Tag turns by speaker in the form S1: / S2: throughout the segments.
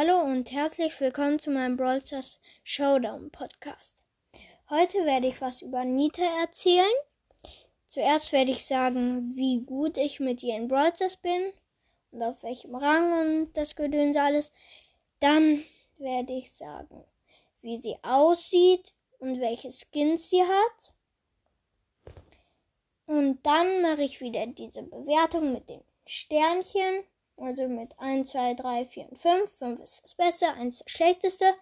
S1: Hallo und herzlich willkommen zu meinem Brawl Stars Showdown Podcast. Heute werde ich was über Nita erzählen. Zuerst werde ich sagen, wie gut ich mit ihr in Brawl Stars bin und auf welchem Rang und das Gedöns alles. Dann werde ich sagen, wie sie aussieht und welche Skins sie hat. Und dann mache ich wieder diese Bewertung mit den Sternchen. Also mit 1, 2, 3, 4 und 5. 5 ist das Beste, 1 das Schlechteste.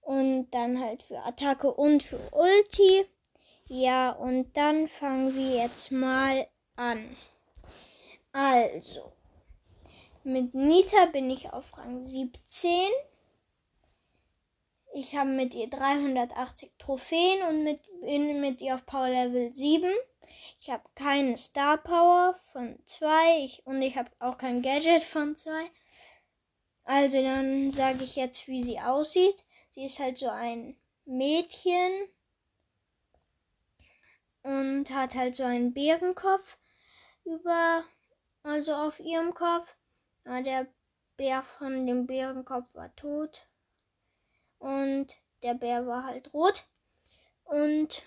S1: Und dann halt für Attacke und für Ulti. Ja, und dann fangen wir jetzt mal an. Also, mit Nita bin ich auf Rang 17. Ich habe mit ihr 380 Trophäen und mit, bin mit ihr auf Power Level 7. Ich habe keine Star Power von 2 und ich habe auch kein Gadget von 2. Also dann sage ich jetzt, wie sie aussieht. Sie ist halt so ein Mädchen und hat halt so einen Bärenkopf über, also auf ihrem Kopf. Aber der Bär von dem Bärenkopf war tot und der Bär war halt rot und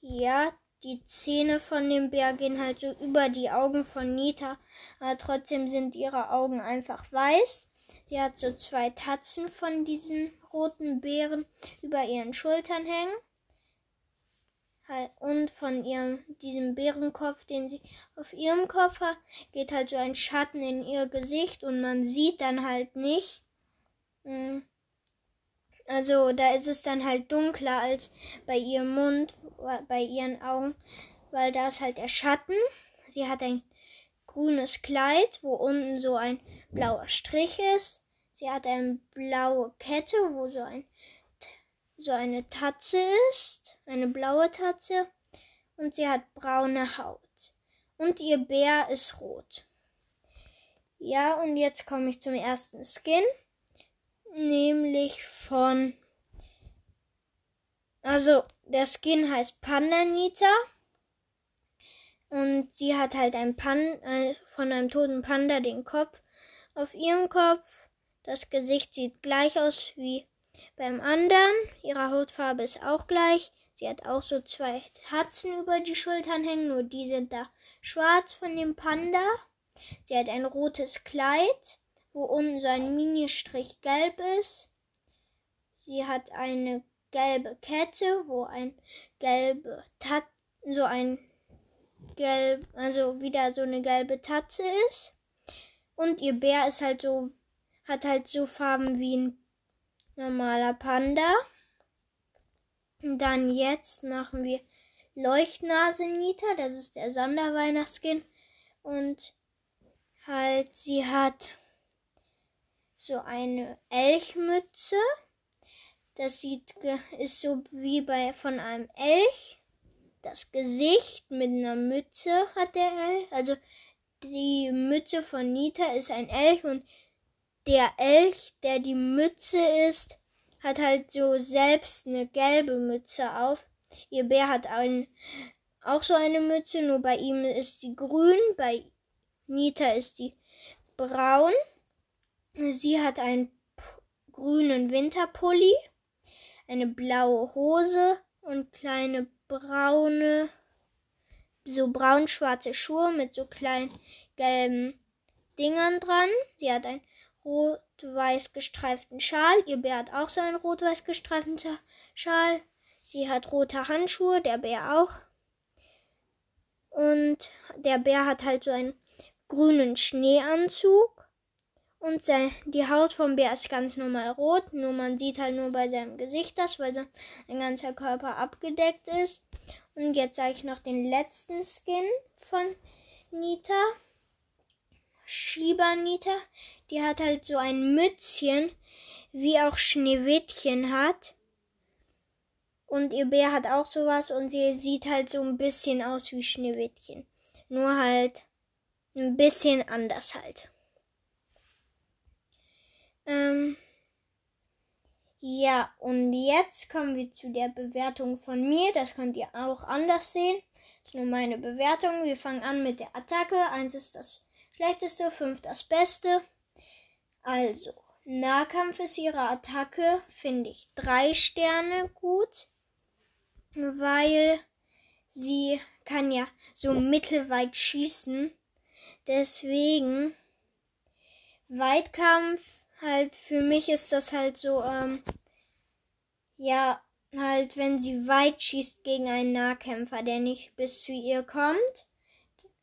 S1: ja, die Zähne von dem Bär gehen halt so über die Augen von Nita, aber trotzdem sind ihre Augen einfach weiß. Sie hat so zwei Tatzen von diesen roten Bären über ihren Schultern hängen. Halt, und von ihrem, diesem Bärenkopf, den sie auf ihrem Kopf hat, geht halt so ein Schatten in ihr Gesicht und man sieht dann halt nicht, hm, also da ist es dann halt dunkler als bei ihrem Mund, bei ihren Augen, weil da ist halt der Schatten. Sie hat ein grünes Kleid, wo unten so ein blauer Strich ist. Sie hat eine blaue Kette, wo so ein so eine Tatze ist, eine blaue Tatze und sie hat braune Haut. Und ihr Bär ist rot. Ja, und jetzt komme ich zum ersten Skin nämlich von. Also, der Skin heißt Panda Nita. Und sie hat halt ein Pan äh, von einem toten Panda den Kopf auf ihrem Kopf. Das Gesicht sieht gleich aus wie beim anderen. Ihre Hautfarbe ist auch gleich. Sie hat auch so zwei Tatzen über die Schultern hängen, nur die sind da schwarz von dem Panda. Sie hat ein rotes Kleid wo unten so ein Mini-Strich gelb ist. Sie hat eine gelbe Kette, wo ein gelbe Tat so ein gelb, also wieder so eine gelbe Tatze ist. Und ihr Bär ist halt so, hat halt so Farben wie ein normaler Panda. Und dann jetzt machen wir Leuchtnase Nita, das ist der Sonderweihnachtsskin. Und halt, sie hat so eine Elchmütze. Das sieht ist so wie bei von einem Elch. Das Gesicht mit einer Mütze hat der Elch. Also die Mütze von Nita ist ein Elch und der Elch, der die Mütze ist, hat halt so selbst eine gelbe Mütze auf. Ihr Bär hat ein, auch so eine Mütze, nur bei ihm ist die grün, bei Nita ist die braun. Sie hat einen grünen Winterpulli, eine blaue Hose und kleine braune, so braun-schwarze Schuhe mit so kleinen gelben Dingern dran. Sie hat einen rot-weiß gestreiften Schal. Ihr Bär hat auch so einen rot-weiß gestreiften Schal. Sie hat rote Handschuhe, der Bär auch. Und der Bär hat halt so einen grünen Schneeanzug. Und sein, die Haut vom Bär ist ganz normal rot, nur man sieht halt nur bei seinem Gesicht das, weil sein ganzer Körper abgedeckt ist. Und jetzt sage ich noch den letzten Skin von Nita. Shiba Nita. Die hat halt so ein Mützchen, wie auch Schneewittchen hat. Und ihr Bär hat auch sowas und sie sieht halt so ein bisschen aus wie Schneewittchen. Nur halt ein bisschen anders halt. Ähm, ja, und jetzt kommen wir zu der Bewertung von mir. Das könnt ihr auch anders sehen. Das ist nur meine Bewertung. Wir fangen an mit der Attacke. 1 ist das schlechteste, 5 das beste. Also, Nahkampf ist ihre Attacke, finde ich drei Sterne gut, weil sie kann ja so mittelweit schießen. Deswegen Weitkampf halt für mich ist das halt so ähm, ja halt wenn sie weit schießt gegen einen Nahkämpfer, der nicht bis zu ihr kommt.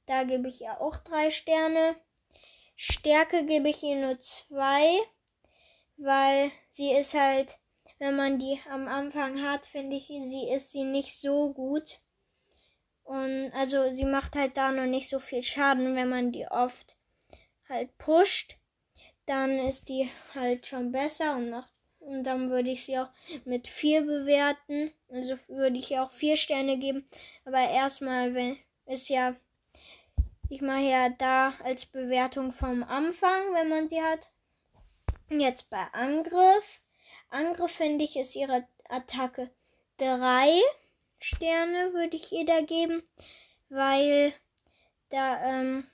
S1: Da gebe ich ihr auch drei Sterne. Stärke gebe ich ihr nur zwei, weil sie ist halt, wenn man die am Anfang hat, finde ich, sie ist sie nicht so gut. Und also sie macht halt da noch nicht so viel Schaden, wenn man die oft halt pusht. Dann ist die halt schon besser und macht und dann würde ich sie auch mit vier bewerten. Also würde ich ihr auch vier Sterne geben. Aber erstmal, wenn ist ja, ich mache ja da als Bewertung vom Anfang, wenn man sie hat. Jetzt bei Angriff. Angriff finde ich ist ihre Attacke drei Sterne würde ich ihr da geben, weil da ähm,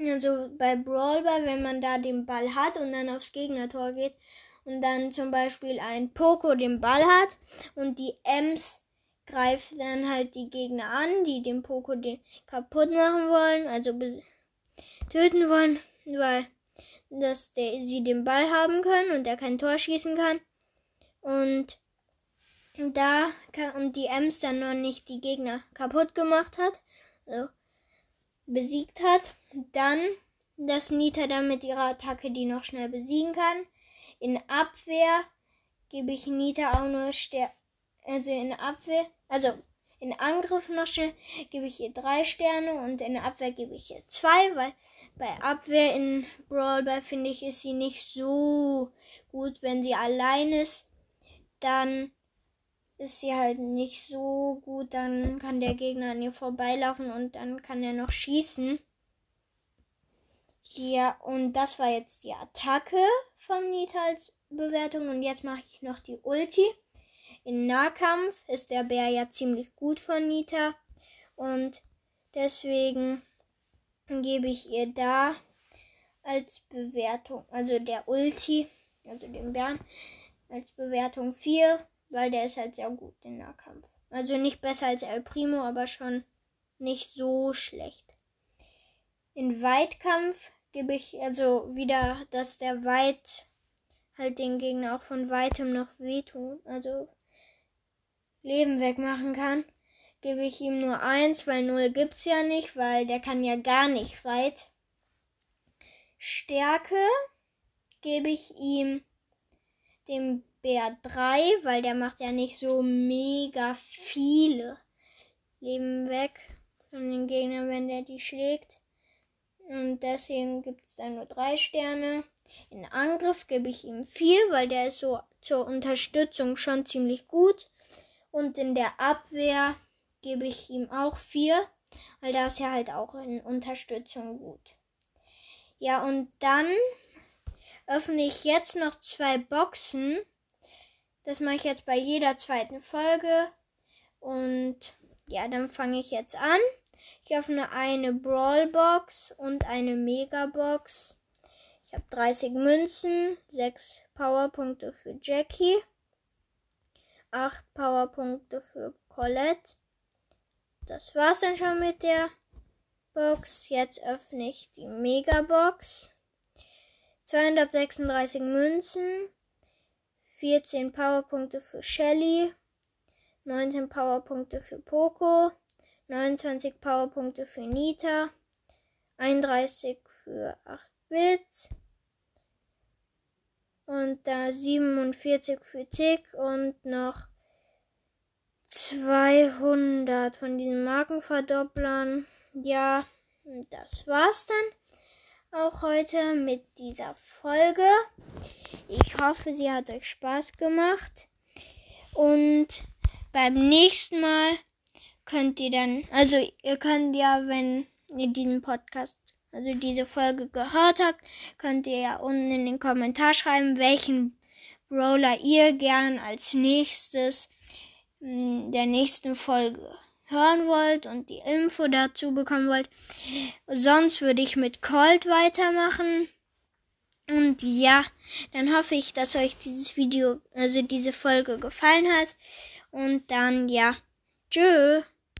S1: also bei Brawlball, wenn man da den Ball hat und dann aufs Gegnertor geht und dann zum Beispiel ein Poco den Ball hat und die Ems greift dann halt die Gegner an, die den Poco den kaputt machen wollen, also töten wollen, weil dass der, sie den Ball haben können und er kein Tor schießen kann. Und da kann, und die Ems dann noch nicht die Gegner kaputt gemacht hat, also besiegt hat, dann dass Nita dann mit ihrer Attacke die noch schnell besiegen kann. In Abwehr gebe ich Nita auch nur Sterne. Also in Abwehr, also in Angriff noch schnell gebe ich ihr drei Sterne und in Abwehr gebe ich ihr zwei, weil bei Abwehr in Brawl finde ich ist sie nicht so gut, wenn sie allein ist. Dann ist sie halt nicht so gut, dann kann der Gegner an ihr vorbeilaufen und dann kann er noch schießen. Ja, und das war jetzt die Attacke von Nitals Bewertung und jetzt mache ich noch die Ulti. In Nahkampf ist der Bär ja ziemlich gut von Nita und deswegen gebe ich ihr da als Bewertung, also der Ulti, also den Bären, als Bewertung 4, weil der ist halt sehr gut in Nahkampf. Also nicht besser als El Primo, aber schon nicht so schlecht. In Weitkampf gebe ich also wieder, dass der Weit halt den Gegner auch von weitem noch wehtun, also Leben wegmachen kann, gebe ich ihm nur eins, weil null gibt's ja nicht, weil der kann ja gar nicht weit. Stärke gebe ich ihm dem Bär 3, weil der macht ja nicht so mega viele Leben weg von den Gegnern, wenn der die schlägt. Und deswegen gibt es dann nur drei Sterne. In Angriff gebe ich ihm vier, weil der ist so zur Unterstützung schon ziemlich gut. Und in der Abwehr gebe ich ihm auch vier, weil da ist ja halt auch in Unterstützung gut. Ja, und dann öffne ich jetzt noch zwei Boxen. Das mache ich jetzt bei jeder zweiten Folge. Und ja, dann fange ich jetzt an. Ich öffne eine Brawlbox und eine Megabox. Ich habe 30 Münzen, 6 Powerpunkte für Jackie, 8 Powerpunkte für Colette. Das war's dann schon mit der Box. Jetzt öffne ich die Megabox. 236 Münzen, 14 Powerpunkte für Shelly, 19 Powerpunkte für Poco, 29 Powerpunkte für Nita, 31 für 8 Bits und da 47 für Tick und noch 200 von diesen Markenverdopplern. Ja, das war's dann auch heute mit dieser Folge. Ich hoffe, sie hat euch Spaß gemacht und beim nächsten Mal könnt ihr dann, also ihr könnt ja, wenn ihr diesen Podcast, also diese Folge gehört habt, könnt ihr ja unten in den Kommentar schreiben, welchen Brawler ihr gern als nächstes der nächsten Folge hören wollt und die Info dazu bekommen wollt. Sonst würde ich mit Colt weitermachen. Und ja, dann hoffe ich, dass euch dieses Video, also diese Folge gefallen hat. Und dann ja, tschüss.